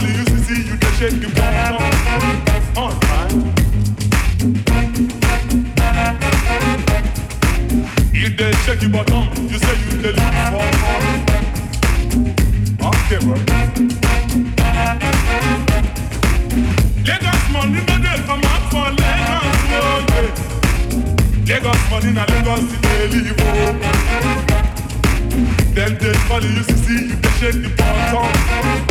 Nobody used to see you just shake your You did shake your bottom. You say you did look for more. Okay, bro. Lagos money no dey come out for Lagos, oh yeah. Lagos money na Lagos dey live, oh. Them dey follow used to see you dey shake the bottom.